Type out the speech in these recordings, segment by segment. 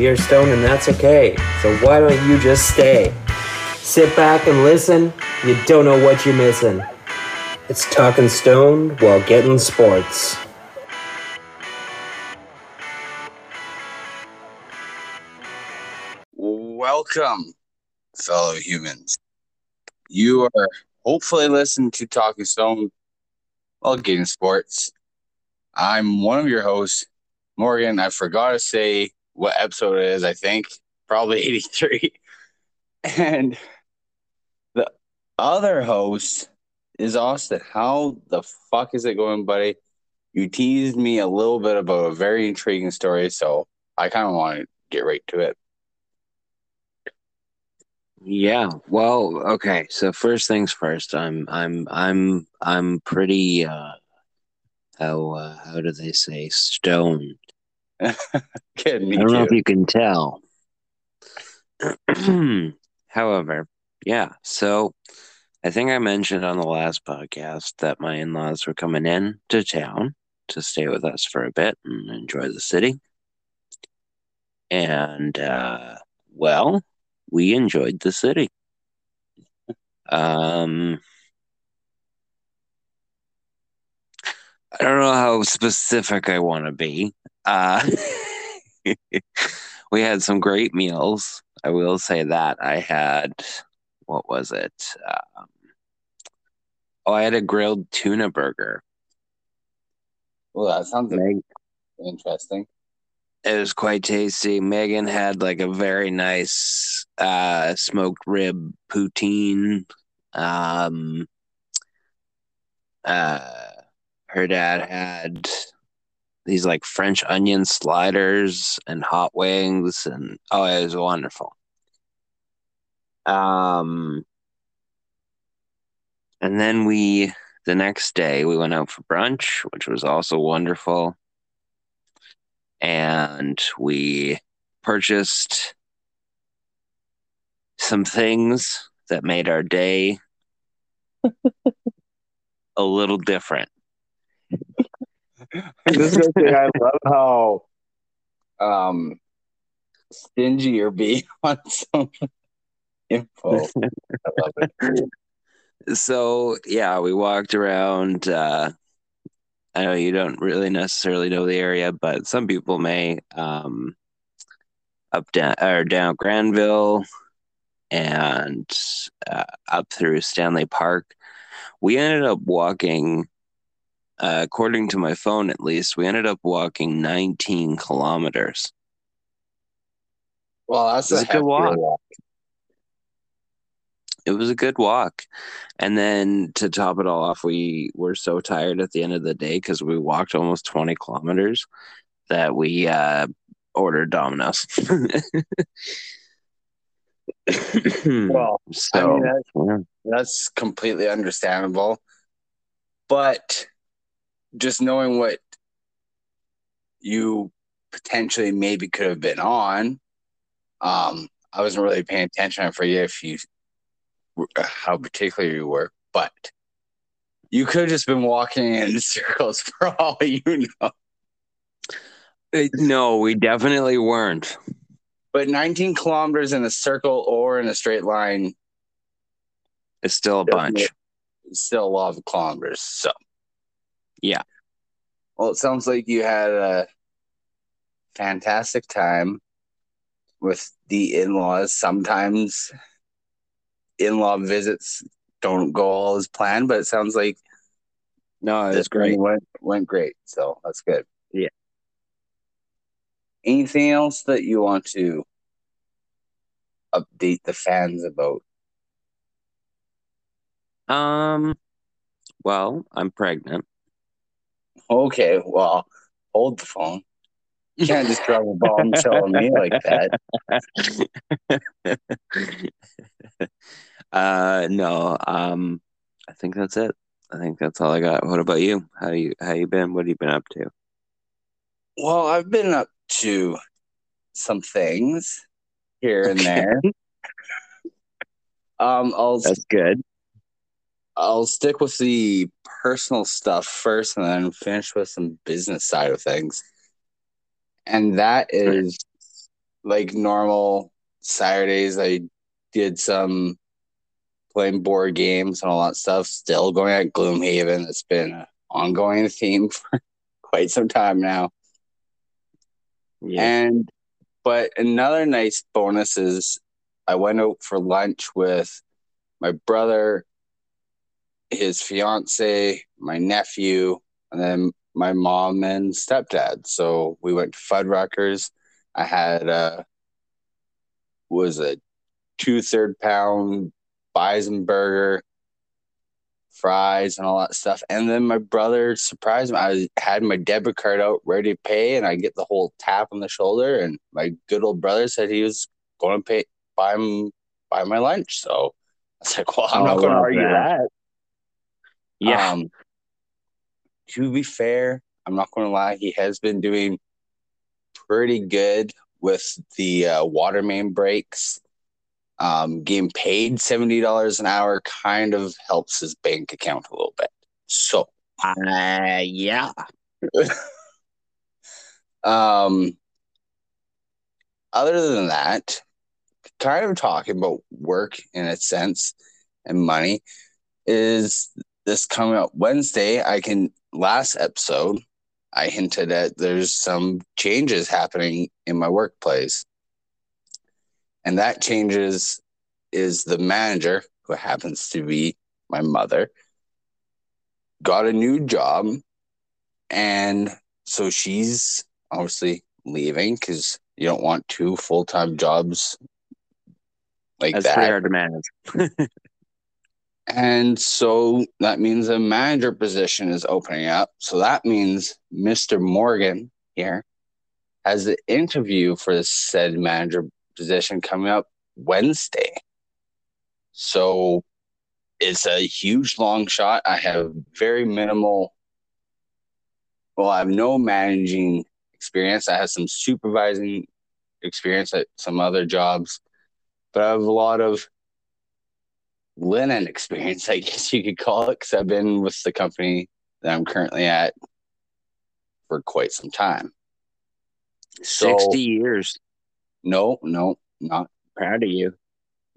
Stoned and that's okay. So why don't you just stay? Sit back and listen. You don't know what you're missing. It's talking Stone while getting sports. Welcome, fellow humans. You are hopefully listening to Talking Stone while getting sports. I'm one of your hosts, Morgan. I forgot to say what episode it is, I think. Probably 83. And the other host is Austin. How the fuck is it going, buddy? You teased me a little bit about a very intriguing story, so I kind of want to get right to it. Yeah. Well, okay. So first things first. I'm I'm I'm I'm pretty uh how uh, how do they say stoned? Good, me I don't know if you can tell. However, yeah. So I think I mentioned on the last podcast that my in-laws were coming in to town to stay with us for a bit and enjoy the city. And uh well, we enjoyed the city. Um I don't know how specific I want to be. Uh, we had some great meals. I will say that. I had, what was it? Um, oh, I had a grilled tuna burger. Well, that sounds Meg, interesting. it was quite tasty. Megan had like a very nice uh, smoked rib poutine. Um, uh, her dad had these like French onion sliders and hot wings, and oh, it was wonderful. Um, and then we, the next day, we went out for brunch, which was also wonderful. And we purchased some things that made our day a little different. This is thing I love how um stingy you're being on some info. I love it. so yeah, we walked around. Uh, I know you don't really necessarily know the area, but some people may. Um, up down or down Granville, and uh, up through Stanley Park. We ended up walking. Uh, according to my phone, at least, we ended up walking 19 kilometers. Well, that's a a good walk. walk. it was a good walk. And then to top it all off, we were so tired at the end of the day because we walked almost 20 kilometers that we uh, ordered Domino's. Well, so, I mean, that- yeah. that's completely understandable. But just knowing what you potentially maybe could have been on, um, I wasn't really paying attention. I forget if you how particular you were, but you could have just been walking in circles for all you know. Uh, no, we definitely weren't. But 19 kilometers in a circle or in a straight line is still a bunch. still a lot of kilometers. So, Yeah. Well, it sounds like you had a fantastic time with the in laws. Sometimes in law visits don't go all as planned, but it sounds like No, it was great. went, went great. So, that's good. Yeah. Anything else that you want to update the fans about? Um, well, I'm pregnant. Okay, well, hold the phone. You can't just drop a bombshell on me like that. uh, no. Um, I think that's it. I think that's all I got. What about you? How you how you been? What have you been up to? Well, I've been up to some things here and there. Um, I'll That's good. I'll stick with the personal stuff first, and then finish with some business side of things. And that is like normal Saturdays, I did some playing board games and all that stuff. Still going at Gloomhaven. It's been an ongoing theme for quite some time now. Yeah. And but another nice bonus is I went out for lunch with my brother, his fiance, my nephew, and then my mom and stepdad. So we went to Fuddruckers. I had uh, a was a two third pound bison burger, fries, and all that stuff. And then my brother surprised me. I had my debit card out ready to pay, and I get the whole tap on the shoulder. And my good old brother said he was going to pay buy him buy my lunch. So I was like, well, I'm Oh, not going to argue that. that. Yeah. Um, to be fair, I'm not going to lie. He has been doing pretty good with the uh, water main breaks. Um, getting paid seventy dollars an hour kind of helps his bank account a little bit. So, Uh, yeah. um, other than that, kind of talking about work in a sense and money is this coming up Wednesday. I can last episode I hinted at there's some changes happening in my workplace. And that changes is the manager, who happens to be my mother, got a new job. And so she's obviously leaving because you don't want two full time jobs like That's that. pretty hard to manage. And so that means a manager position is opening up. So that means Mr. Morgan here has the interview for the said manager position coming up Wednesday. So it's a huge long shot. I have very minimal, well, I have no managing experience. I have some supervising experience at some other jobs, but I have a lot of linen experience, I guess you could call it, because I've been with the company that I'm currently at for quite some time. So, 60 years. no, no, not Proud of you.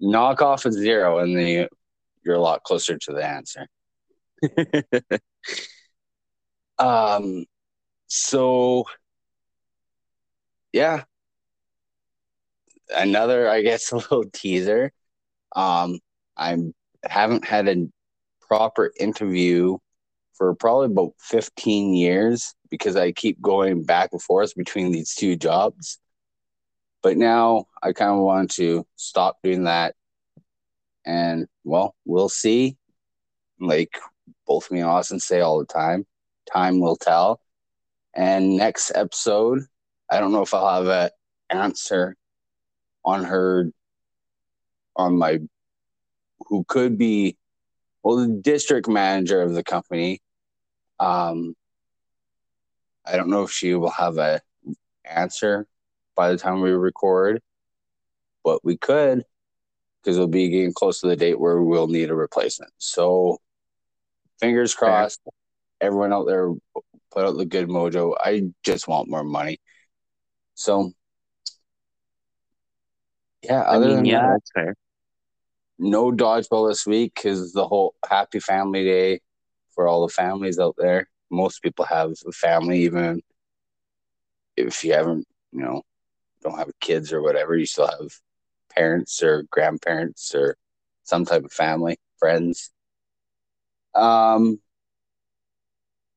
knock off a zero, and you, you're a lot closer to the answer. Um, so yeah, another, I guess, a little teaser. Um, I haven't had a proper interview for probably about 15 years because I keep going back and forth between these two jobs. But now I kind of want to stop doing that. And well, we'll see. Like both me and Austin say all the time, time will tell. And next episode, I don't know if I'll have an answer on her, on my, who could be, well, the district manager of the company. Um, I don't know if she will have a answer by the time we record, but we could because we'll be getting close to the date where we'll need a replacement. So, fingers crossed. Everyone out there, put out the good mojo. I just want more money. So, yeah. I Other mean, than yeah, that, that's fair. No dodgeball this week because the whole Happy Family Day for all the families out there. Most people have a family, even if you haven't, you know, don't have kids or whatever. You still have parents or grandparents or some type of family, friends. Um,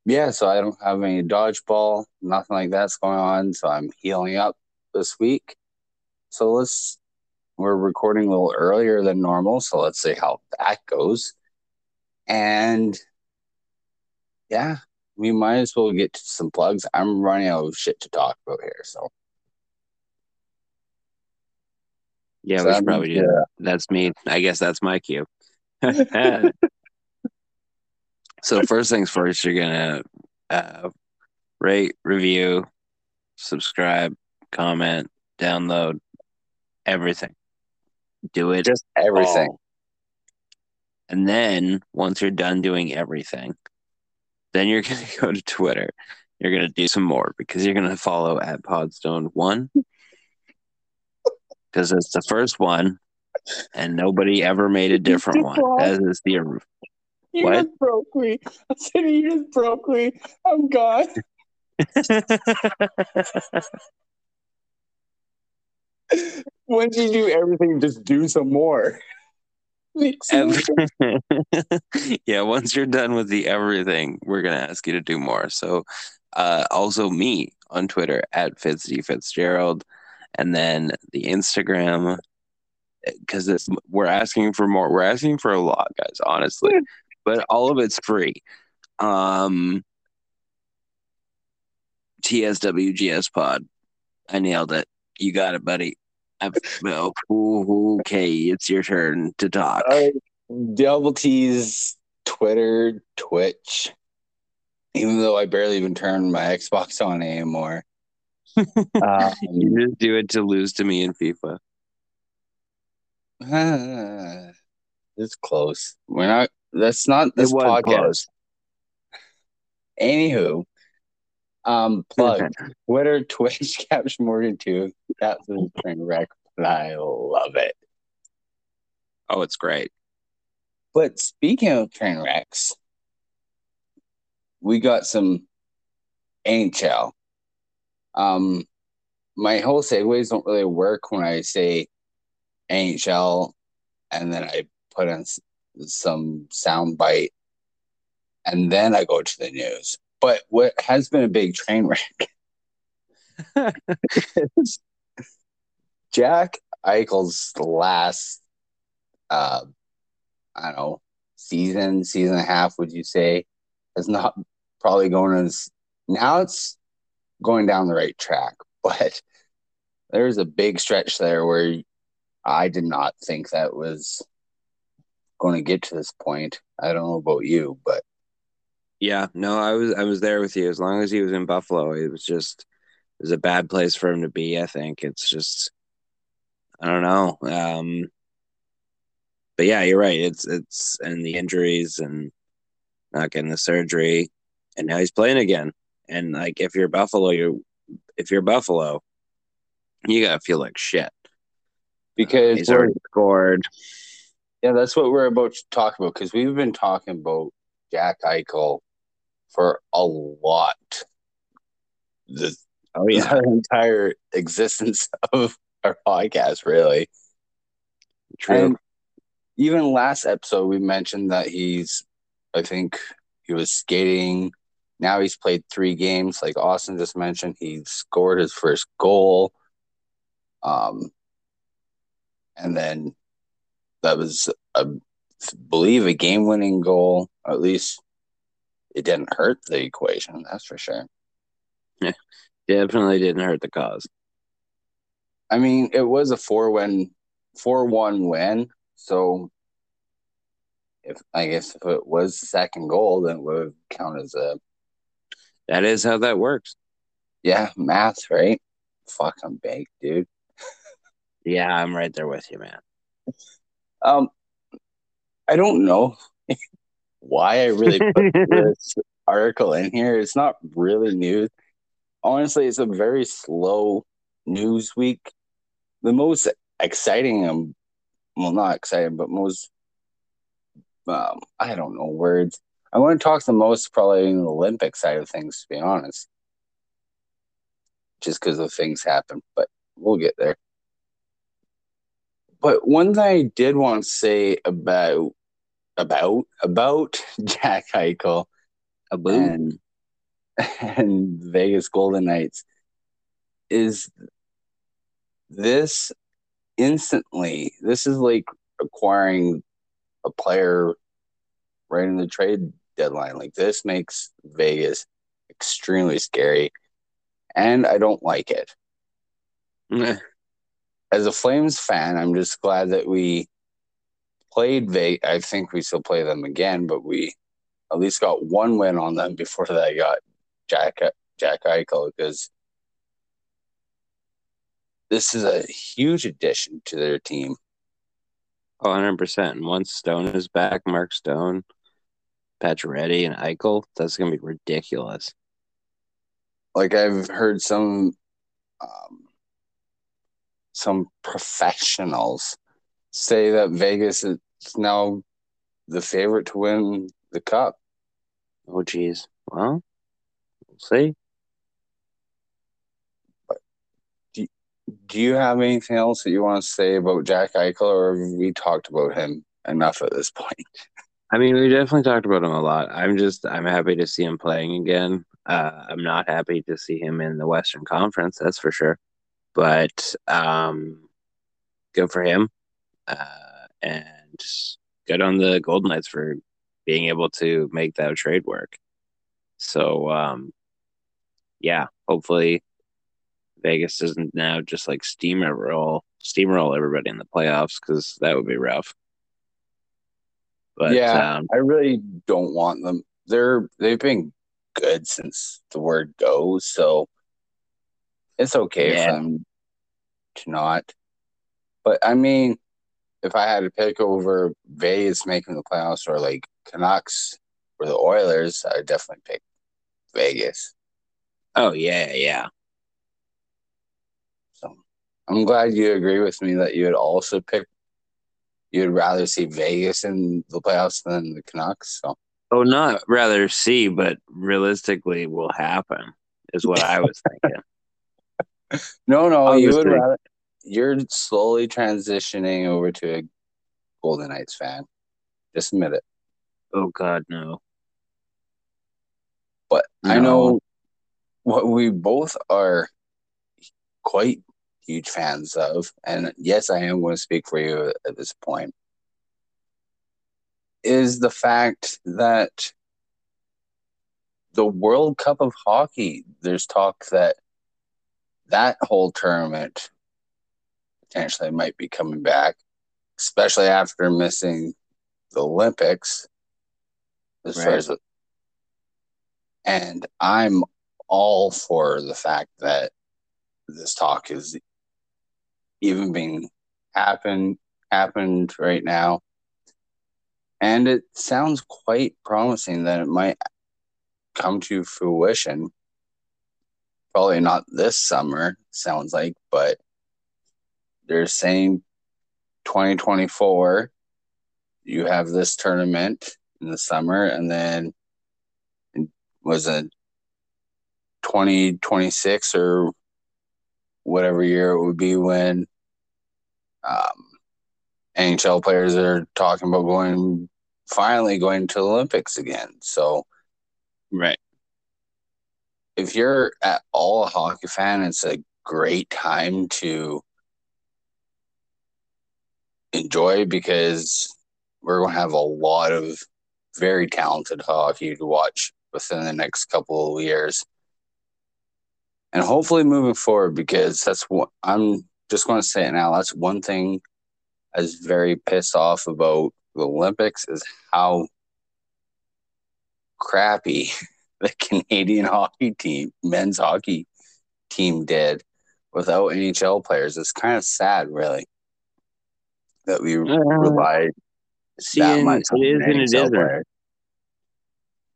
yeah, so I don't have any dodgeball, nothing like that's going on. So I'm healing up this week. So let's, we're recording a little earlier than normal. So let's see how that goes. And yeah, we might as well get to some plugs. I'm running out of shit to talk about here. So Yeah, So we should probably do that. That's me. I guess that's my cue. so first things first, you're gonna uh, rate, review, subscribe, comment, download, everything. Do it just everything. all. And then once you're done doing everything, then you're gonna go to Twitter. You're gonna do some more because you're gonna follow at Podstone One. because it's the first one, and nobody ever made a different one. That is the You What? just broke me. I said you just broke me. I'm gone. Once you do everything, just do some more. Makes no Ev- sense. yeah, once you're done with the everything, we're gonna ask you to do more. So, uh, also me on Twitter at Fitz Fitzgerald, and then the Instagram because it's we're asking for more. We're asking for a lot, guys. Honestly, but all of it's free. Um, TSWGS Pod. I nailed it. You got it, buddy. Okay, it's your turn to talk. Double T's Twitter, Twitch. Even though I barely even turn my Xbox on anymore. um, You just do it to lose to me in FIFA. it's close. We're not. That's not this podcast. close. Anywho, um, plug Twitter, Twitch, Caption Morgan two. That's a train wreck, but I love it. Oh, it's great. But speaking of train wrecks, we got some NHL. Um, my whole segues don't really work when I say NHL, and then I put in some sound bite, and then I go to the news. But what has been a big train wreck Jack Eichel's last, uh, I don't know, season, season and a half, would you say, is not probably going as now it's going down the right track, but there's a big stretch there where I did not think that was going to get to this point. I don't know about you, but Yeah, no, I was I was there with you. As long as he was in Buffalo, it was just it was a bad place for him to be. I think it's just I don't know. Um, but yeah, you're right. It's it's and the injuries and not getting the surgery, and now he's playing again. And like, if you're Buffalo, you if you're Buffalo, you gotta feel like shit. because He's already scored. Yeah, that's what we're about to talk about because we've been talking about Jack Eichel for a lot. The, Oh yeah, the entire existence of our podcast, really. true. And even last episode, we mentioned that he's, I think he was skating. Now he's played three games. Like Austin just mentioned, he scored his first goal. Um, and then that was, I believe, a game winning goal. At least it didn't hurt the equation, that's for sure. Yeah, definitely didn't hurt the cause. I mean, it was a four win, four one win. So, if I guess if it was the second goal, then it would count as a That is how that works. yeah math, right? Fuck, I'm baked, dude. Yeah, I'm right there with you, man. Um, I don't know why I really put this article in here. It's not really news. Honestly, it's a very slow news week. The most exciting, um, well, not exciting, but most, um, I don't know words. I want to talk the most probably in the Olympic side of things, to be honest, just because of things happen. But we'll get there. But one thing I did want to say about about about Jack Eichel A boom. and and Vegas Golden Knights is this instantly this is like acquiring a player right in the trade deadline. Like this makes Vegas extremely scary and I don't like it. As a Flames fan I'm just glad that we played Vegas I think we still play them again but we at least got one win on them before they got Jack Jack Eichel because this is a huge addition to their team. Oh, 100%. And once Stone is back, Mark Stone, Pacioretty, and Eichel, that's going to be ridiculous. Like I've heard some um, some professionals say that Vegas is now the favorite to win the cup. Oh, geez. Well, we'll see. Do you have anything else that you want to say about Jack Eichel, or we talked about him enough at this point? I mean, we definitely talked about him a lot. I'm just, I'm happy to see him playing again. Uh, I'm not happy to see him in the Western Conference, that's for sure. But um, good for him. Uh, and good on the Golden Knights for being able to make that trade work. So, um, yeah, hopefully Vegas doesn't now just like steamroll steamroll everybody in the playoffs because that would be rough. But yeah, um, I really don't want them. They're they've been good since the word goes, so it's okay yeah. for them to not. But I mean, if I had to pick over Vegas making the playoffs or like Canucks or the Oilers, I'd definitely pick Vegas. Oh yeah, yeah. I'm glad you agree with me that you would also pick you'd rather see Vegas in the playoffs than the Canucks. So Oh not rather see, but realistically will happen is what I was thinking. no, no, you would rather you're slowly transitioning over to a Golden Knights fan. Just admit it. Oh God, no. But no. I know what we both are quite huge fans of, and yes, I am going to speak for you at this point, is the fact that the World Cup of Hockey, there's talk that that whole tournament potentially might be coming back, especially after missing the Olympics. As right. far as, and I'm all for the fact that this talk is even being happened happened right now, and it sounds quite promising that it might come to fruition. Probably not this summer, sounds like, but they're saying 2024 you have this tournament in the summer and then was it 2026 or whatever year it would be when um, NHL players are talking about going finally going to the Olympics again. So, right. If you're at all a hockey fan, it's a great time to enjoy because we're going to have a lot of very talented hockey to watch within the next couple of years. And hopefully moving forward, because that's what I'm just going to say it now. That's one thing I was very pissed off about the Olympics is how crappy the Canadian hockey team, men's hockey team did without NHL players. It's kind of sad, really that we uh, rely see, that much it is and it isn't.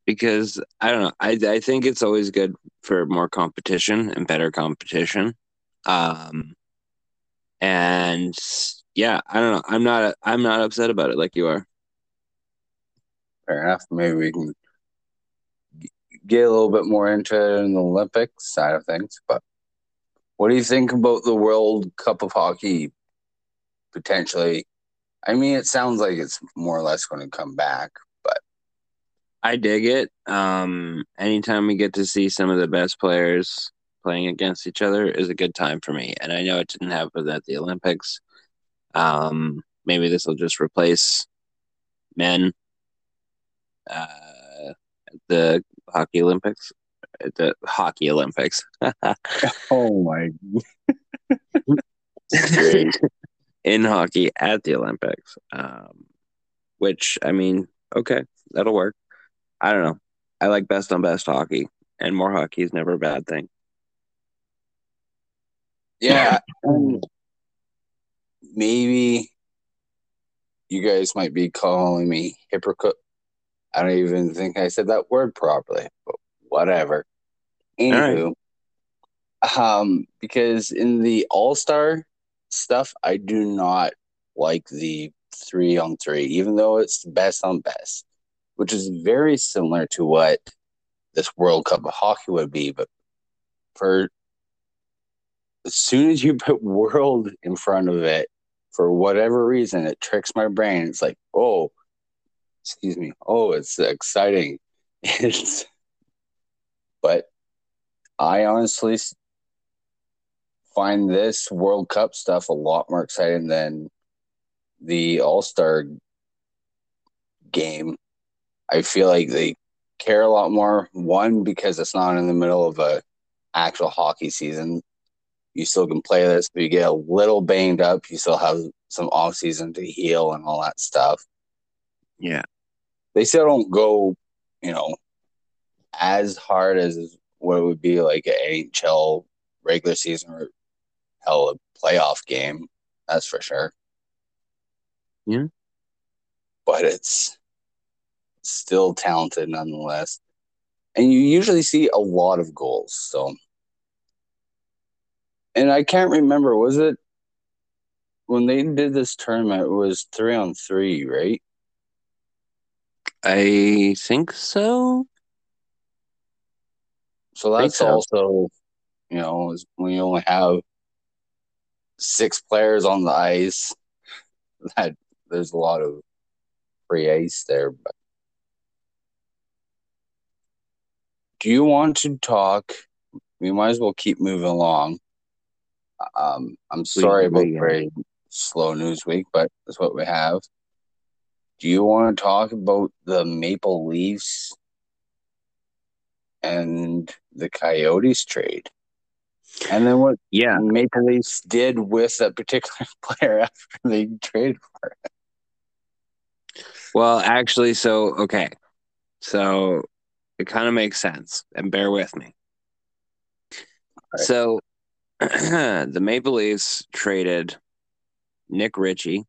Because I don't know, I I think it's always good for more competition and better competition. Um, and yeah, I don't know. I'm not I'm not upset about it like you are. Enough. Maybe we can get a little bit more into it in the Olympics side of things. But what do you think about the World Cup of Hockey potentially. I mean, it sounds like it's more or less going to come back, I dig it. Um, anytime we get to see some of the best players playing against each other is a good time for me. And I know it didn't happen at the Olympics. Um, maybe this will just replace men uh, the hockey Olympics. The hockey Olympics. oh my! in hockey at the Olympics. Um, which I mean, okay, that'll work. I don't know. I like best on best hockey, and more hockey is never a bad thing. Yeah, maybe you guys might be calling me hypocrite. I don't even think I said that word properly, but whatever. Anywho, right. um, because in the All Star stuff, I do not like the three on three, even though it's best on best, which is very similar to what this World Cup of hockey would be. But for as soon as you put world in front of it, for whatever reason, it tricks my brain. It's like, oh, excuse me, oh, it's exciting. It's, but I honestly find this World Cup stuff a lot more exciting than the All Star game. I feel like they care a lot more. One because it's not in the middle of a actual hockey season. You still can play this, but you get a little banged up. You still have some off season to heal and all that stuff. Yeah. They still don't go, you know, as hard as what it would be like an NHL regular season or hell a playoff game. That's for sure. Yeah. But it's still talented nonetheless. And you usually see a lot of goals. So, and I can't remember, was it when they did this tournament, it was three on three, right? I think so. So that's so. also, you know, when you only have six players on the ice, that there's a lot of free ice there. But do you want to talk? We might as well keep moving along. Um, I'm sorry about very slow news week, but that's what we have. Do you want to talk about the Maple Leafs and the Coyotes trade? And then what Yeah. Maple Leafs did with that particular player after they traded for it. Well, actually, so okay, so it kind of makes sense, and bear with me. Right. So, the Maple Leafs traded Nick Ritchie,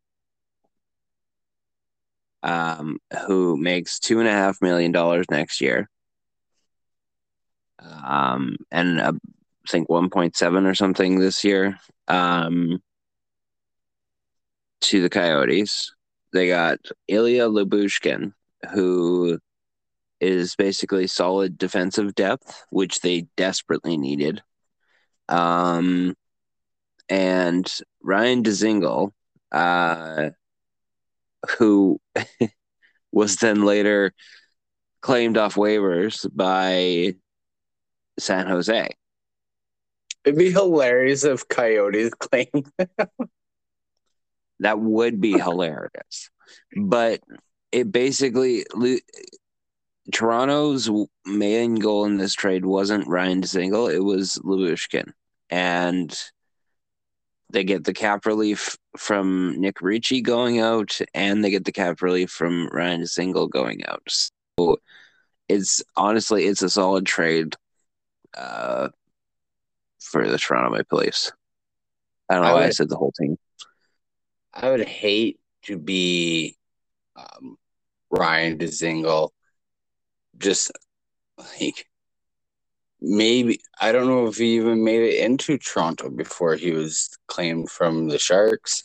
um, who makes two and a half million dollars next year, um, and uh, I think one point seven or something this year, um, to the Coyotes they got Ilya Lyubushkin, who is basically solid defensive depth, which they desperately needed. Um, and Ryan Dzingel, uh, who was then later claimed off waivers by San Jose. It'd be hilarious if Coyotes claimed That would be hilarious. But it basically Toronto's main goal in this trade wasn't Ryan Dzingel, it was Lyubushkin. And they get the cap relief from Nick Ritchie going out, and they get the cap relief from Ryan Dzingel going out. So it's honestly it's a solid trade uh, for the Toronto Maple Leafs. I don't know I why I said the whole team. I would hate to be um, Ryan Dzingel. Just like maybe I don't know if he even made it into Toronto before he was claimed from the Sharks.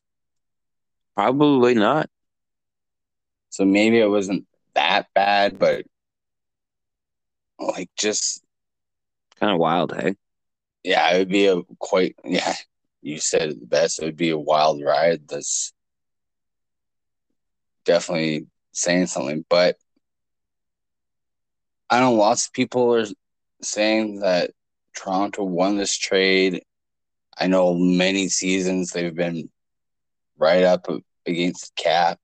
Probably not. So maybe it wasn't that bad, but like just Kind of wild, hey? yeah, it would be a quite yeah. You said it the best. It would be a wild ride. That's definitely saying something, but I know lots of people are saying that Toronto won this trade. I know many seasons they've been right up against cap,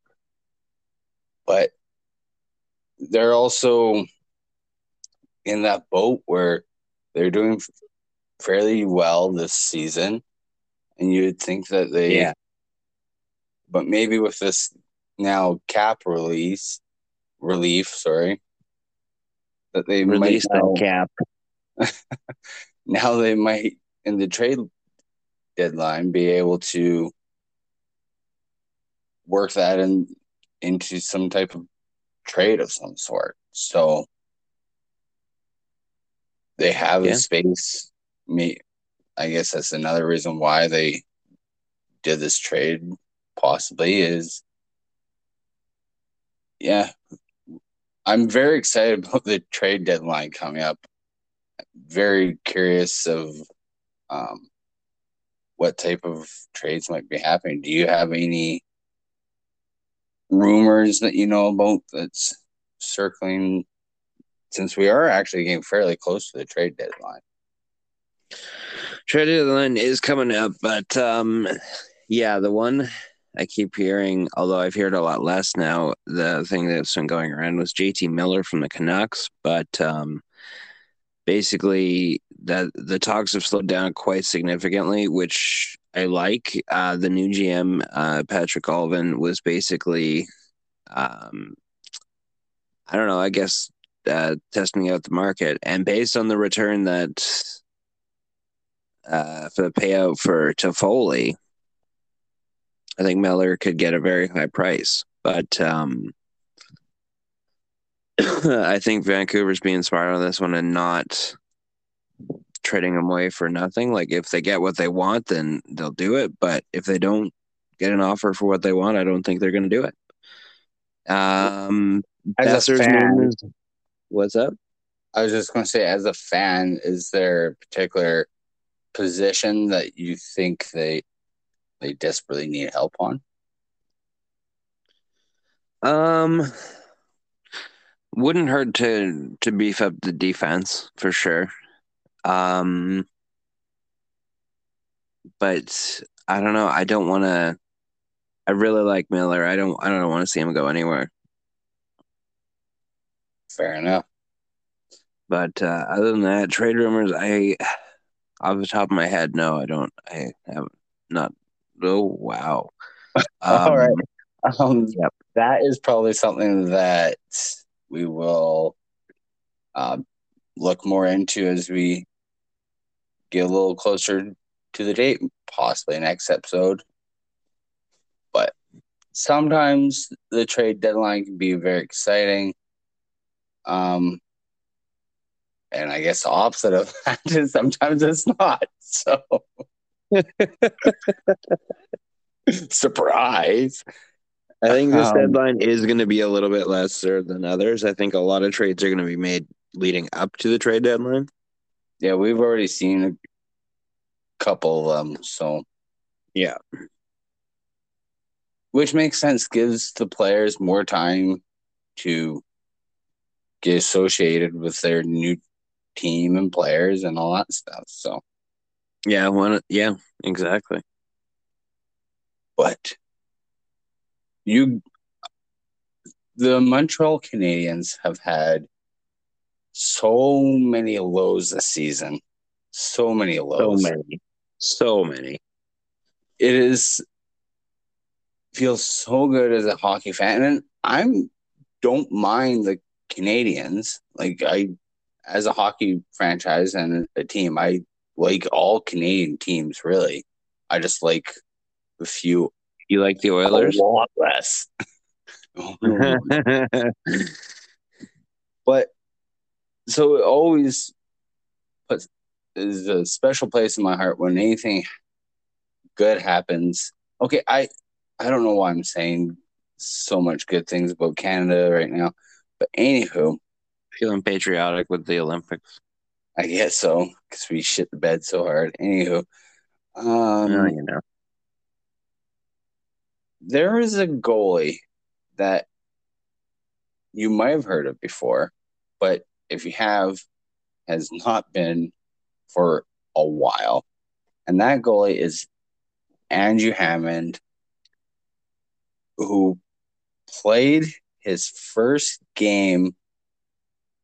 but they're also in that boat where they're doing fairly well this season, and you'd think that they, Yeah. but maybe with this now cap release relief, sorry, that they Release might now, that cap. now they might in the trade deadline be able to work that in into some type of trade of some sort. So they have Yeah. a space. Me, I guess that's another reason why they did this trade possibly is yeah. I'm very excited about the trade deadline coming up. Very curious of um, what type of trades might be happening. Do you have any rumors that you know about that's circling since we are actually getting fairly close to the trade deadline? Trade deadline is coming up, but um, yeah, the one I keep hearing, although I've heard a lot less now, the thing that's been going around was JT Miller from the Canucks, but um, basically that the talks have slowed down quite significantly, which I like. Uh, the new GM, uh, Patrik Allvin, was basically, um, I don't know, I guess uh, testing out the market, and based on the return that uh, for the payout for Toffoli, I think Miller could get a very high price, but um, I think Vancouver's being smart on this one and not trading them away for nothing. Like if they get what they want, then they'll do it. But if they don't get an offer for what they want, I don't think they're going to do it. Um, as a fan, what's up? I was just going to say, as a fan, is there a particular position that you think they they desperately need help on? Um, wouldn't hurt to to beef up the defense for sure. Um, but I don't know. I don't want to. I really like Miller. I don't. I don't want to see him go anywhere. Fair enough. But uh, other than that, trade rumors. I, off the top of my head, no, I don't. I have not. Oh wow. Um, All right. Um, yep. That is probably something that we will uh, look more into as we get a little closer to the date, possibly next episode. But sometimes the trade deadline can be very exciting. Um, and I guess the opposite of that is sometimes it's not. So, surprise. I think this um, deadline is going to be a little bit lesser than others. I think a lot of trades are going to be made leading up to the trade deadline. Yeah, we've already seen a couple of them. So, yeah. Which makes sense, gives the players more time to get associated with their new team and players and all that stuff. So, yeah, one, yeah, exactly. But you the Montreal Canadiens have had so many lows this season. So many lows. So many. So many. It is feels so good as a hockey fan. And I'm don't mind the Canadians. Like I as a hockey franchise and a team, I like all Canadian teams really. I just like a few you like the Oilers? A lot less. Oh. but so it always puts is a special place in my heart when anything good happens. Okay, I I don't know why I'm saying so much good things about Canada right now, but anywho, feeling patriotic with the Olympics. I guess so because we shit the bed so hard. Anywho, um, well, you know, there is a goalie that you might have heard of before, but if you have, has not been for a while. And that goalie is Andrew Hammond, who played his first game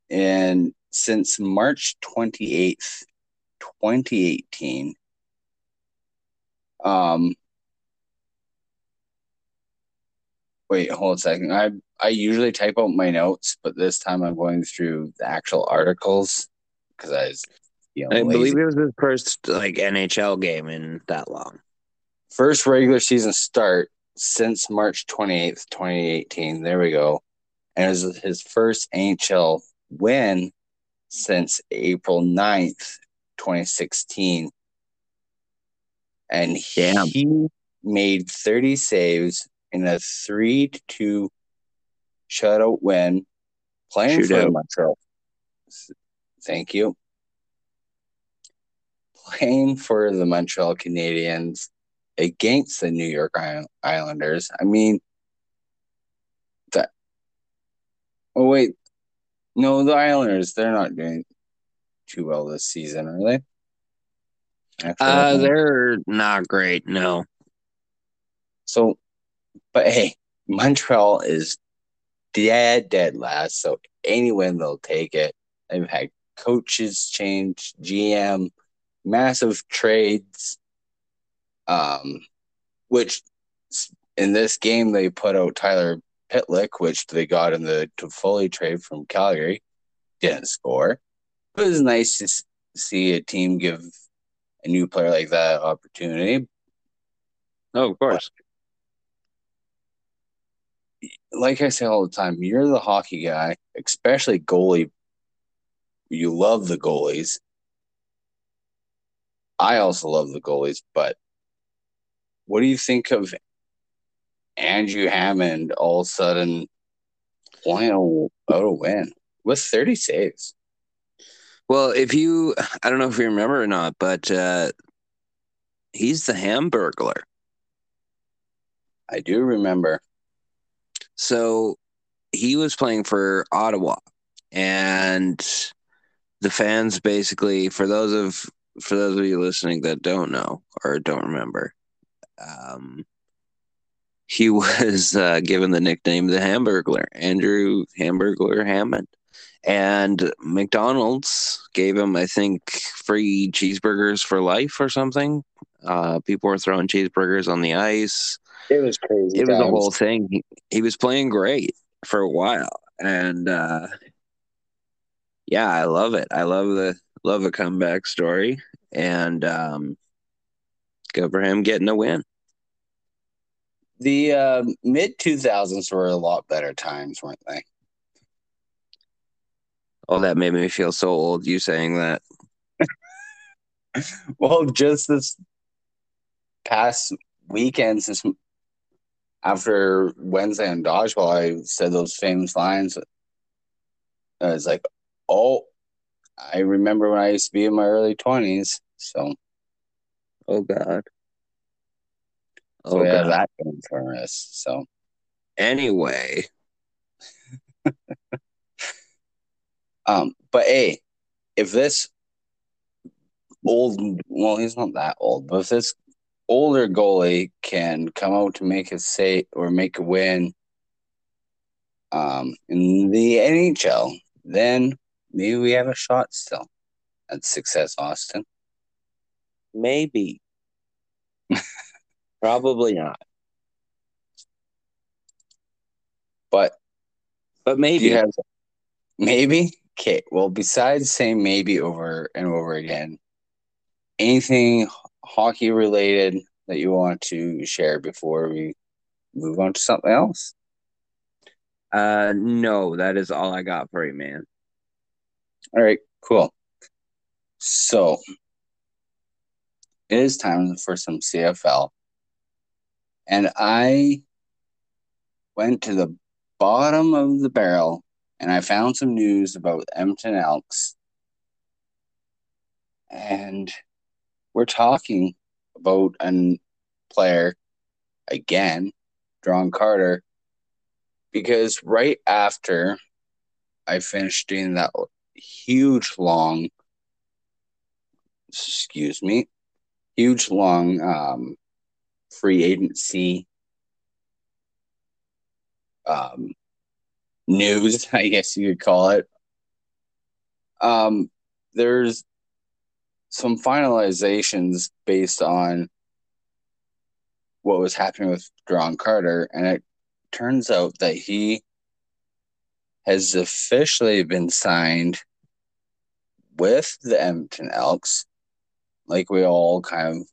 in since March 28th, 2018. Um, Wait, hold a second. I I usually type out my notes, but this time I'm going through the actual articles because I was, you know, I lazy. believe it was his first like NHL game in that long. First regular season start since March 28th, 2018. There we go. And it was his first NHL win since April 9th, 2016. And Damn. he made 30 saves in a 3 to 2 shutout win playing for the Montreal. Thank you. Playing for the Montreal Canadiens against the New York Islanders. I mean, that. Oh, wait. No, the Islanders, they're not doing too well this season, are they? Actually, Uh, they're not great. No. So, but hey, Montreal is dead, dead last. So any win, they'll take it. They've had coaches change, GM, massive trades. Um, which in this game they put out Tyler Pitlick, which they got in the Toffoli trade from Calgary. Didn't score. But it was nice to see a team give a new player like that opportunity. Oh, of course. like I say all the time, you're the hockey guy, especially goalie. You love the goalies. I also love the goalies, but what do you think of Andrew Hammond all of a sudden playing out a win with 30 saves? Well, if you, I don't know if you remember or not, but uh, he's the Hamburglar. I do remember. So he was playing for Ottawa, and the fans basically, for those of for those of you listening that don't know or don't remember, um, he was uh, given the nickname the Hamburglar, Andrew Hamburglar Hammond. And McDonald's gave him, I think, free cheeseburgers for life or something. Uh, people were throwing cheeseburgers on the ice It was crazy. it was a whole thing. He, he was playing great for a while, and uh, yeah, I love it. I love the love a comeback story, and um, go for him getting a win. The uh, mid 2000s were a lot better times, weren't they? Oh, that made me feel so old. You saying that? Well, just this past weekend, since after Wednesday and Dodgeball, I said those famous lines. I was like, oh, I remember when I used to be in my early 20s. So, Oh God. So Oh we have that going for us. So, Anyway, um, but hey, if this old, well, he's not that old, but if this older goalie can come out to make a say or make a win um, in the NHL, then maybe we have a shot still at success, Austin. maybe. Probably not, But but maybe. you have maybe? Okay. Well, besides saying maybe over and over again, anything hockey related that you want to share before we move on to something else? uh, no, that is all I got for you, man. All right, cool. So it is time for some CFL. And I went to the bottom of the barrel and I found some news about Edmonton Elks. And we're talking about a player again, Duron Carter, because right after I finished doing that huge long, excuse me, huge long um, free agency um, news, I guess you could call it. Um, there's some finalizations based on what was happening with Duron Carter, and it turns out that he has officially been signed with the Edmonton Elks, like we all kind of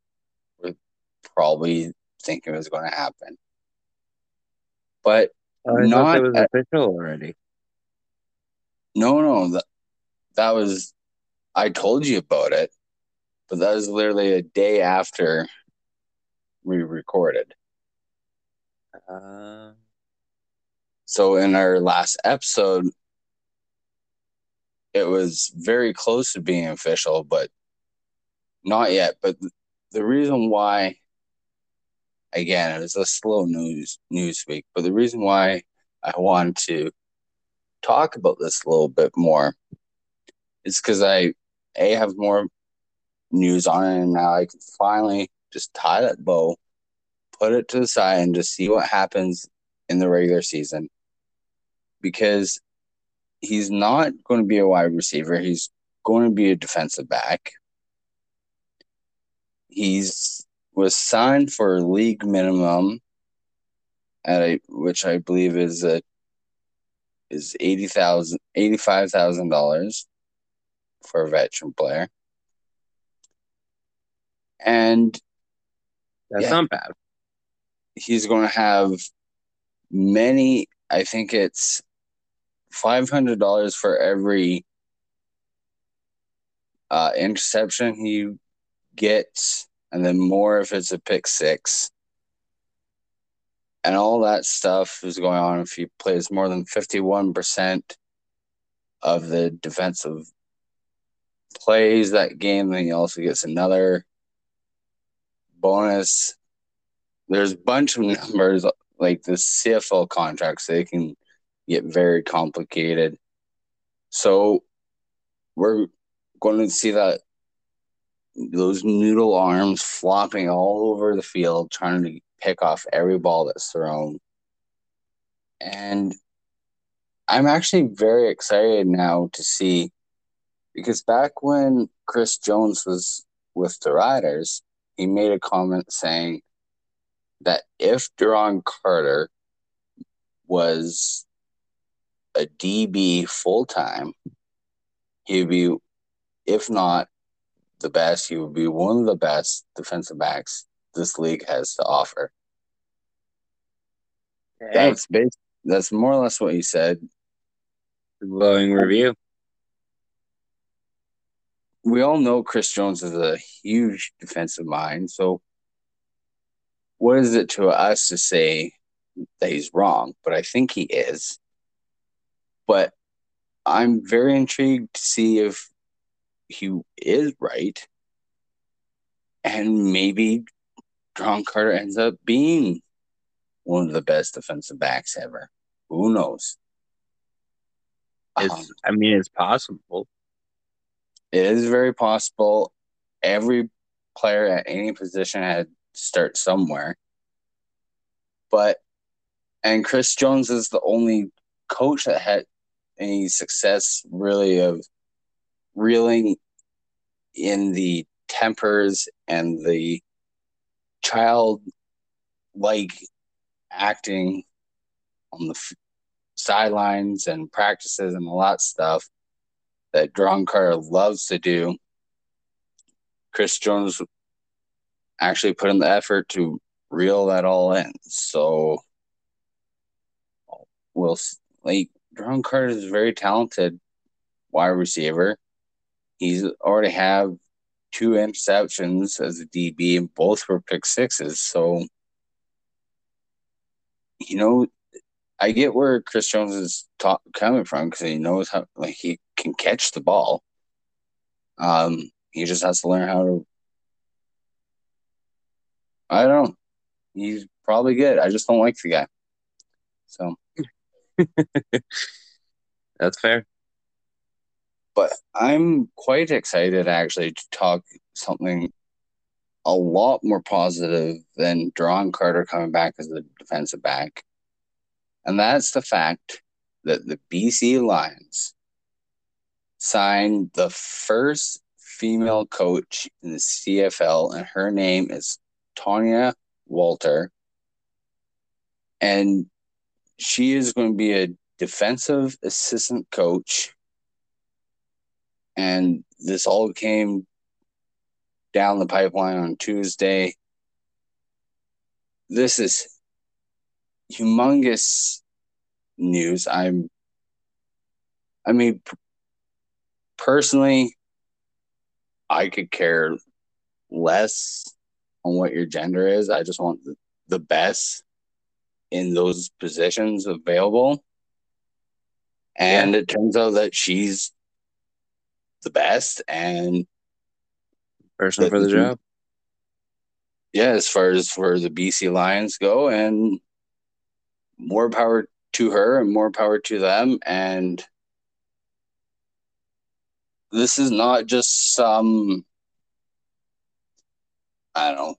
probably thinking was going to happen. But Oh, Not was at- official already. no, no, that, that was, I told you about it, but that was literally a day after we recorded. Uh, So in our last episode, it was very close to being official, but not yet. But the reason why, again, it was a slow news news week. But the reason why I wanted to talk about this a little bit more is because I a have more news on it, and now I can finally just tie that bow, put it to the side, and just see what happens in the regular season. Because he's not going to be a wide receiver. He's going to be a defensive back. He's was signed for a league minimum at a which I believe is a is eighty thousand eighty five thousand dollars for a veteran player. And that's Yeah. not bad. he's going to have many i think it's $500 for every uh, interception he gets and then more if it's a pick six and all that stuff is going on if he plays more than 51% of the defensive plays that game then he also gets another bonus there's a bunch of numbers like the CFL contracts, they can get very complicated. So we're going to see that those noodle arms flopping all over the field, trying to pick off every ball that's thrown. And I'm actually very excited now to see because back when Chris Jones was with the Riders, he made a comment saying that if Duron Carter was a DB full time, he would be, if not the best, he would be one of the best defensive backs this league has to offer. That's bas- that's more or less what he said. glowing review. We all know Chris Jones is a huge defensive mind, so what is it to us to say that he's wrong? But I think he is. But I'm very intrigued to see if he is right. And maybe John Carter ends up being one of the best defensive backs ever. Who knows? Um, I mean, it's possible. it is very possible. Every player at any position had to start somewhere. But and Chris Jones is the only coach that had any success really of reeling in the tempers and the child like acting on the f- sidelines and practices and all that stuff that Duron Carter loves to do. Chris Jones actually put in the effort to reel that all in. So, we'll like Duron Carter is a very talented wide receiver. He's already have two interceptions as a DB, and both were pick sixes. So, you know, I get where Chris Jones is ta- coming from because he knows how like he can catch the ball. Um, he just has to learn how to. I don't. He's probably good. I just don't like the guy. So, That's fair. But I'm quite excited actually to talk something a lot more positive than Duron Carter coming back as the defensive back. And that's the fact that the BC Lions signed the first female coach in the CFL, and her name is Tanya Walter. And she is going to be a defensive assistant coach. And this all came down the pipeline on Tuesday. This is humongous news. I'm, I mean, personally, I could care less on what your gender is. I just want the, the best in those positions available. And yeah. it turns out that she's the best and person for the job. Yeah, as far as for the BC Lions go, and more power to her and more power to them. And this is not just some I don't know.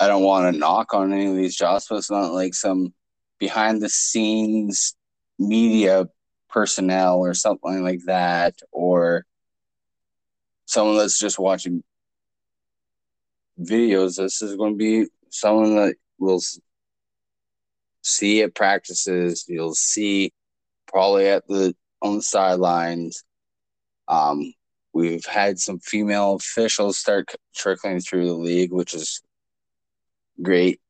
I don't want to knock on any of these jobs, but it's not like some behind the scenes media personnel or something like that, or someone that's just watching videos. This is going to be someone that will see at practices. You'll see probably at the on the sidelines. Um, we've had some female officials start trickling through the league, which is great.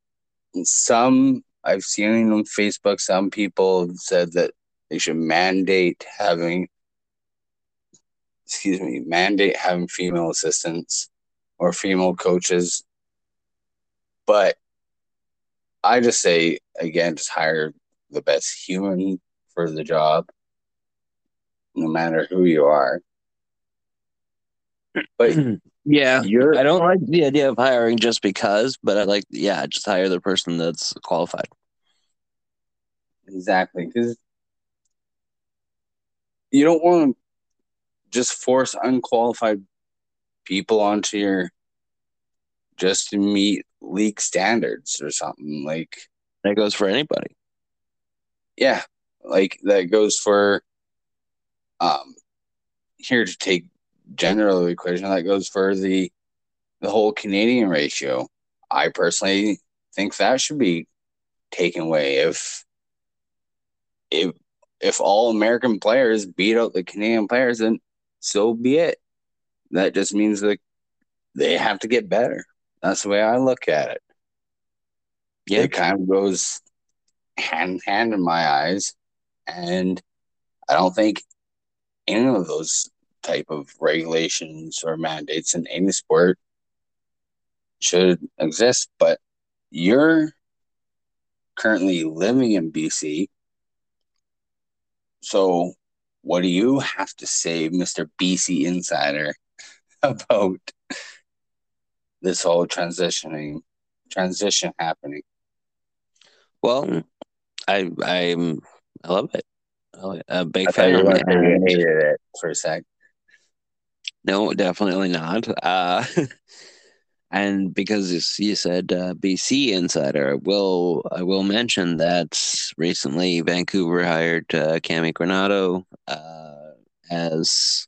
And some I've seen on Facebook, some people have said that they should mandate having, excuse me, mandate having female assistants or female coaches. But I just say again, just hire the best human for the job, no matter who you are. But mm-hmm. yeah, you're, I don't like the idea of hiring just because, but I like yeah, just hire the person that's qualified. Exactly, because you don't want to just force unqualified people onto your just to meet league standards or something like that goes for anybody. Yeah, like that goes for um here to take general equation that goes for the the whole Canadian ratio. I personally think that should be taken away if if if all American players beat out the Canadian players, then so be it. That just means that they have to get better. That's the way I look at it. Yeah. It kind of goes hand in hand in my eyes. And I don't think any of those type of regulations or mandates in any sport should exist. But you're currently living in BC. So what do you have to say, Mr. BC Insider, about this whole transitioning transition happening? Well, I I'm I love it. A big I fan. You hated it for a sec. No, definitely not. Uh, and because you said uh, BC Insider, I will I will mention that recently Vancouver hired uh, Cammi Granato uh, as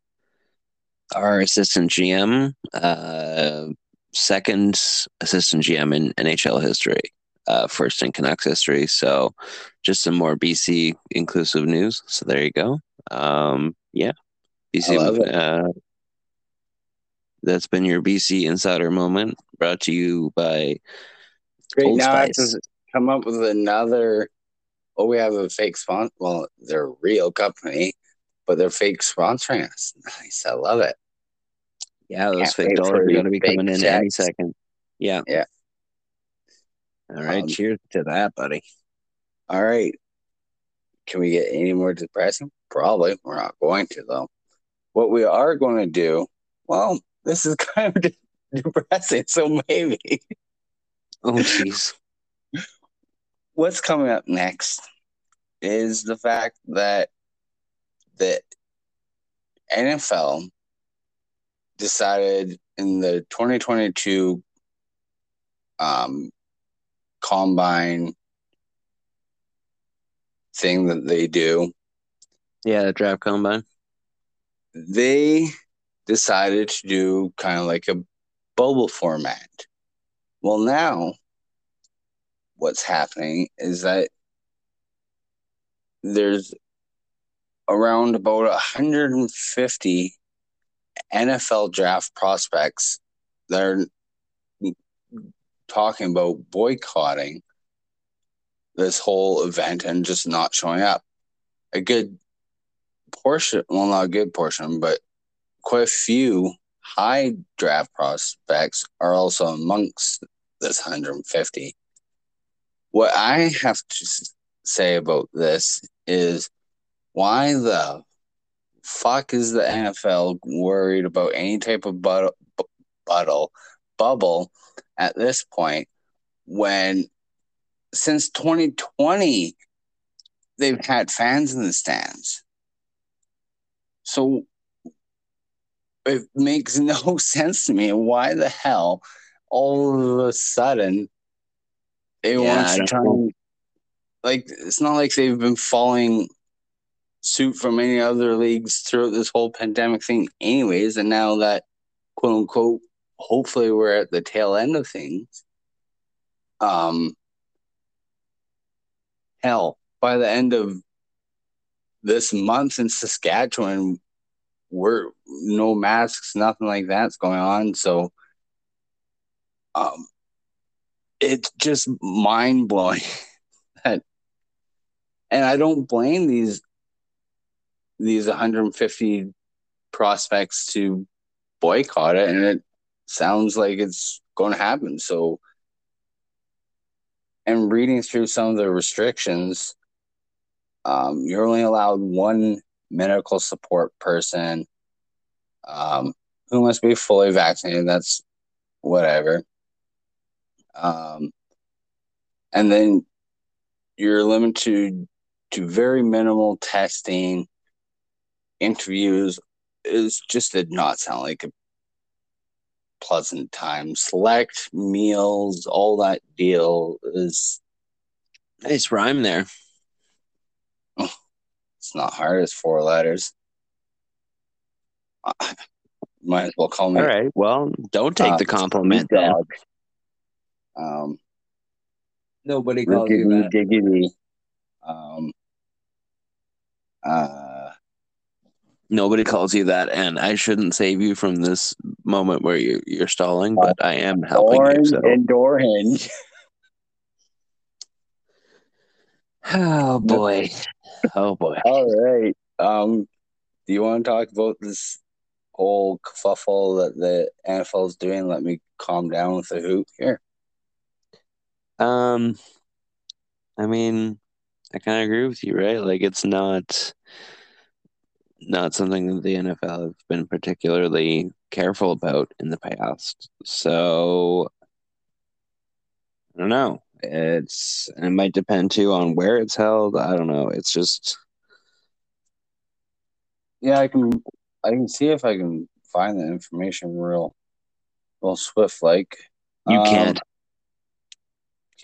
our assistant GM, uh, second assistant GM in NHL history, uh, first in Canucks history. So, just some more BC inclusive news. So there you go. Um, yeah, BC that's been your BC Insider moment brought to you by Great. Old now Spice. I have to come up with another. Oh, we have a fake sponsor. Well, they're a real company, but they're fake sponsoring us. Nice. I love it. Yeah, those Can't fake dollars are going to be coming in checks. any second. Yeah. Yeah. All right. Um, cheers to that, buddy. All right. Can we get any more depressing? Probably. We're not going to, though. What we are going to do, well, this is kind of depressing. So maybe. Oh, jeez. What's coming up next is the fact that the NFL decided in the 2022 um, combine thing that they do. Yeah, the draft combine. They decided to do kind of like a bubble format. Well, now what's happening is that there's around about 150 NFL draft prospects that are talking about boycotting this whole event and just not showing up. A good portion, well, not a good portion, but quite a few high draft prospects are also amongst this 150. What I have to say about this is why the fuck is the NFL worried about any type of bubble, bubble, bubble at this point when since 2020 they've had fans in the stands. So it makes no sense to me. Why the hell all of a sudden they Yeah, want to try and like it's not like they've been following suit from any other leagues throughout this whole pandemic thing anyways and now that quote unquote hopefully we're at the tail end of things um hell by the end of this month in saskatchewan we're no masks nothing like that's going on. So um it's just mind blowing that and I don't blame these these 150 prospects to boycott it and it sounds like it's going to happen. So and reading through some of the restrictions um, you're only allowed one medical support person um, who must be fully vaccinated that's whatever. Um, and then you're limited to, to very minimal testing. Interviews is just did not sound like a pleasant time. Select meals all that deal is Nice rhyme there. It's not hard it's four letters Uh, might as well call me All right. Well, don't take uh, the compliment then. dog. um Nobody calls you Rickety that. diggity. Um, uh, Nobody calls you that, and I shouldn't save you from this moment where you, you're stalling, but I am helping you. orange So. and door hinge. Oh boy. Oh boy. All right. Um, do you want to talk about this whole kerfuffle that the NFL is doing? Let me calm down with the hoop here. Um, I mean, I kind of agree with you, right? Like, it's not not something that the NFL have been particularly careful about in the past. So I don't know. It's and it might depend too on where it's held. I don't know. It's just Yeah, I can. I can see if I can find the information real, real swift. Like you Um, can't.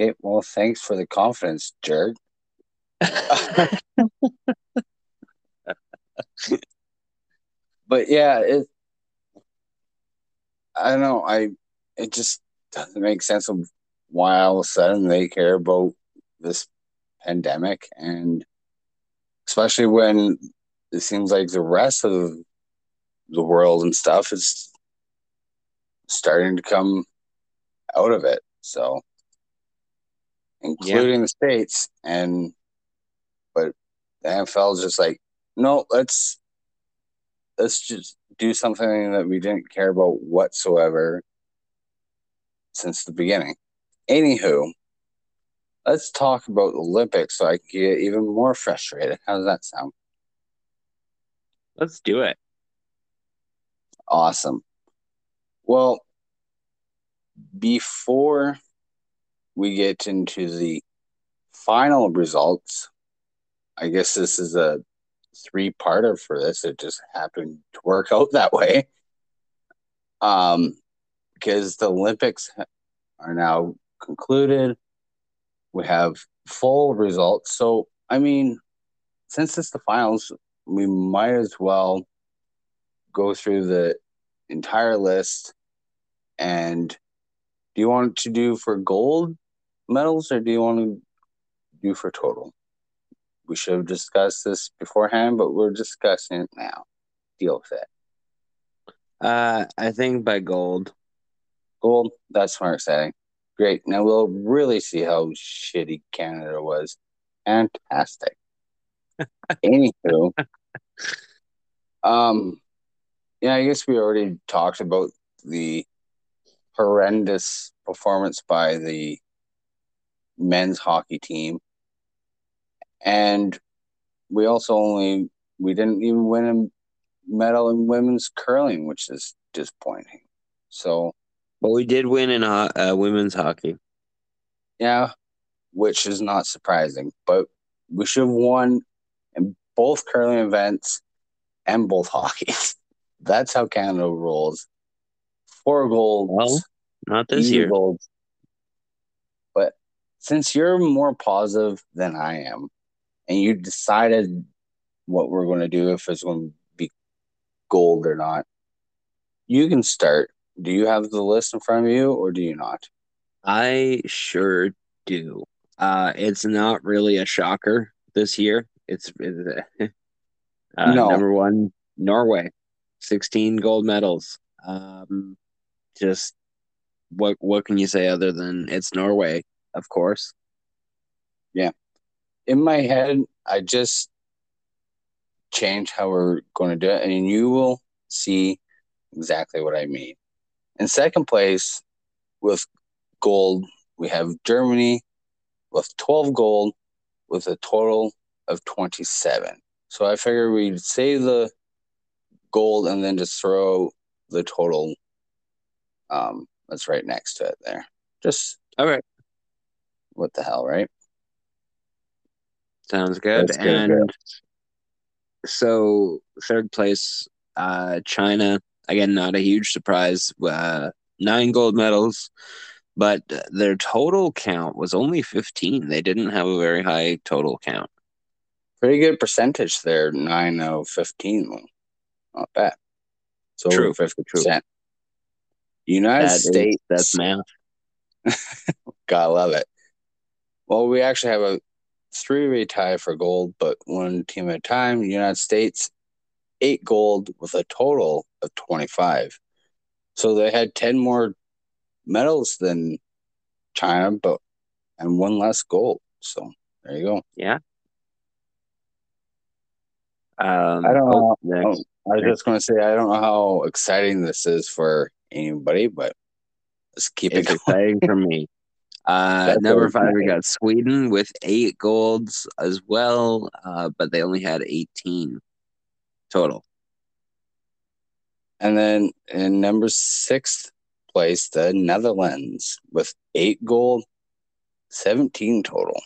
Okay. Well, thanks for the confidence, Jared. But yeah, it. I don't know. I it just doesn't make sense of why all of a sudden they care about this pandemic, and especially when it seems like the rest of the world and stuff is starting to come out of it. So, including the states, and but the NFL is just like, no, let's let's just do something that we didn't care about whatsoever since the beginning. Anywho, let's talk about the Olympics so I can get even more frustrated. How does that sound? Let's do it. Awesome. Well, before we get into the final results, I guess this is a three parter for this. It just happened to work out that way. Um, because the Olympics are now concluded. We have full results. So, I mean, since it's the finals, we might as well go through the entire list. And do you want to do for gold medals or do you want to do for total? We should have discussed this beforehand, but we're discussing it now. Deal with it. Uh, I think by gold. Gold, that's smart setting. Great. Now we'll really see how shitty Canada was. Fantastic. Anywho, um, yeah, I guess we already talked about the horrendous performance by the men's hockey team. And we also only we didn't even win a medal in women's curling, which is disappointing. So, but we did win in uh, women's hockey. Yeah, which is not surprising, but we should have won in both curling events and both hockeys. That's how Canada rolls. Four golds. Well, not this year. Golds. But since you're more positive than I am, and you decided what we're going to do if it's going to be gold or not, you can start. Do you have the list in front of you, or do you not? I sure do. Uh, it's not really a shocker this year. It's, uh, no. number one Norway, sixteen gold medals. Um, just what what can you say other than it's Norway, of course. Yeah, in my head, I just change how we're going to do it, and you will see exactly what I mean. In second place, with gold, we have Germany with 12 gold with a total of 27. So I figured we'd save the gold and then just throw the total um that's right next to it there. Just all right. What the hell, right? Sounds good. good and good. so third place, uh China. Again, not a huge surprise. Uh nine gold medals but their total count was only 15. They didn't have a very high total count. Pretty good percentage there, 9 of 15. Not bad. So True. 50%. True. United that States. Is, that's math. Gotta love it. Well, we actually have a three-way tie for gold, but one team at a time. United States, eight gold with a total of 25. So they had 10 more medals than China, but and one less gold. So there you go. Yeah. Um, I don't know. Oh, I was just going to say I don't know how exciting this is for anybody, but let's keep it's it exciting for me. Uh, number five, we got Sweden with eight golds as well, uh, but they only had 18 total. And then in number six, place the Netherlands with eight gold, 17 total.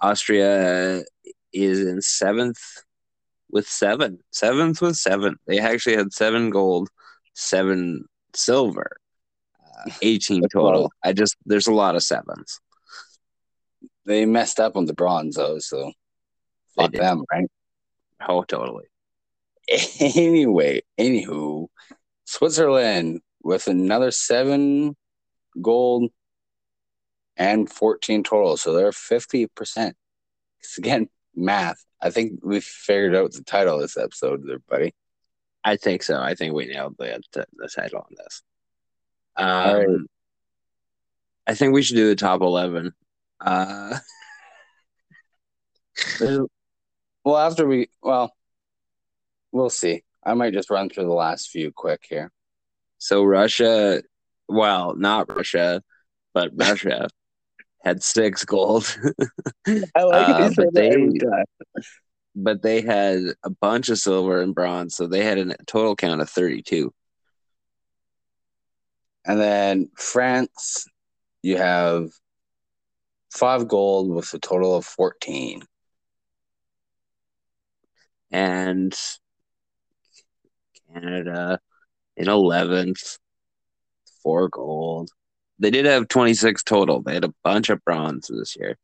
Austria is in seventh with seven. Seventh with seven. They actually had seven gold, seven silver, uh, 18 total. I just, there's a lot of sevens. They messed up on the bronze, though, so fuck them, right? Oh, totally. Anyway, anywho, Switzerland with another seven gold and 14 total. So they're 50%. It's again, math. I think we figured out the title of this episode there, buddy. I think so. I think we nailed the, the, the title on this. Um, I think we should do the top 11. Uh, well, after we, well, we'll see. I might just run through the last few quick here. So Russia, well, not Russia, but Russia had six gold. I like uh, but they, but they had a bunch of silver and bronze, so they had a total count of thirty-two. And then France, you have five gold with a total of fourteen. And Canada in 11th, four gold. They did have 26 total. They had a bunch of bronze this year.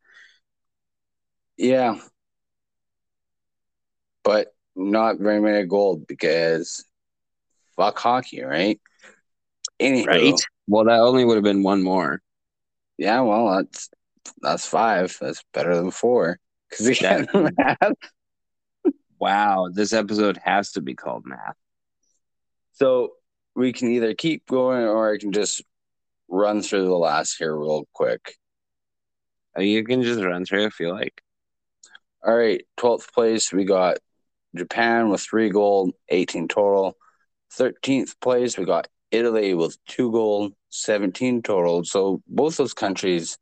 Yeah. But not very many gold because fuck hockey, right? Anywho, right. Well, that only would have been one more. Yeah, well, that's that's five. That's better than four. Because again, math. wow, this episode has to be called math. So we can either keep going or I can just run through the last here real quick. Uh, you can just run through if you like. All right, 12th place, we got Japan with three gold, 18 total. 13th place, we got Italy with two gold, 17 total. So both those countries,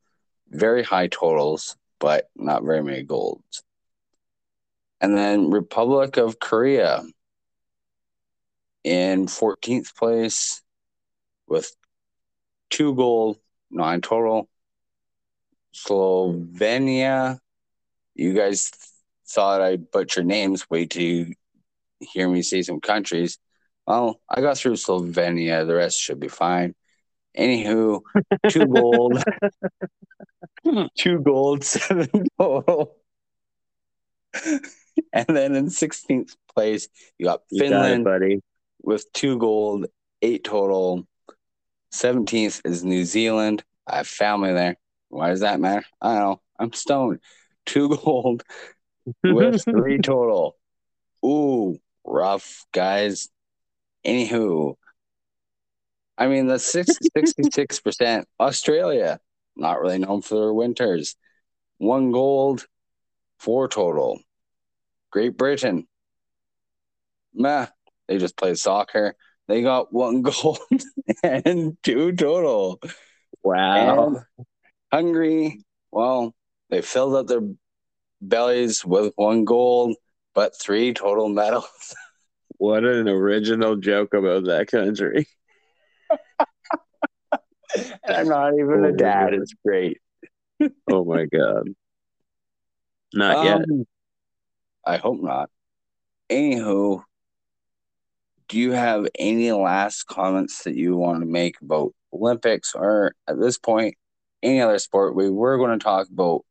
very high totals, but not very many golds. And then Republic of Korea in 14th place with two gold, nine total. Slovenia, you guys thought I butchered names. Wait till you hear me say some countries. Well, I got through Slovenia. The rest should be fine. Anywho, two gold, two gold, seven total. and then in 16th place, you got You got it, Finland buddy. With two gold, eight total. 17th is New Zealand. I have family there. Why does that matter? I don't know. I'm stoned. Two gold with three total. Ooh, rough, guys. Anywho, I mean, the 66% Australia, not really known for their winters. One gold, four total. Great Britain, meh, they just play soccer. They got one gold and two total. wow. And Hungary, well, they filled up their bellies with one gold, but three total medals. What an original joke about that country. and I'm not even Oh a dad. It's great. Oh my god. Not yet. Um, I hope not. Anywho, do you have any last comments that you want to make about Olympics or at this point, any other sport? We were going to talk about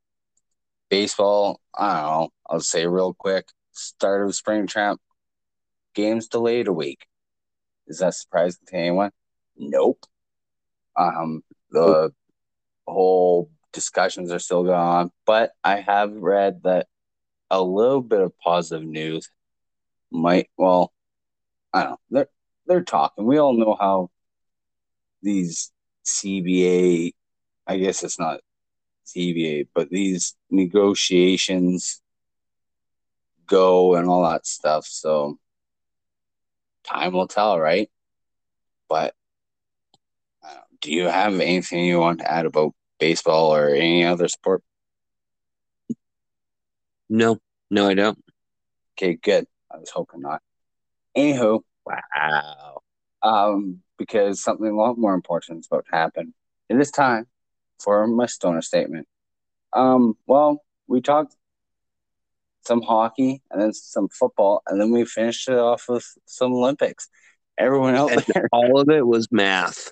baseball. I don't know. I'll say real quick start of spring champ games delayed a week. Is that surprising to anyone? Nope. Um, the whole discussions are still going on, but I have read that a little bit of positive news might well I don't know. They're they're talking. We all know how these CBA I guess it's not CBA, but these negotiations go and all that stuff. So time will tell, right? But uh, do you have anything you want to add about baseball or any other sport? No, no, I don't. Okay, good. I was hoping not. Anywho, Wow. um, because something a lot more important is about to happen. It is time for my stoner statement. Um, well, we talked some hockey and then some football, and then we finished it off with some Olympics. Everyone else all of it was math.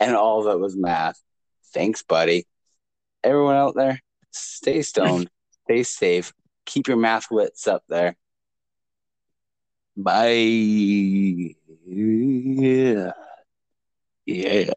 and all of it was math. Thanks, buddy. Everyone out there, stay stoned, stay safe, keep your math wits up there. Bye. Yeah. Yeah.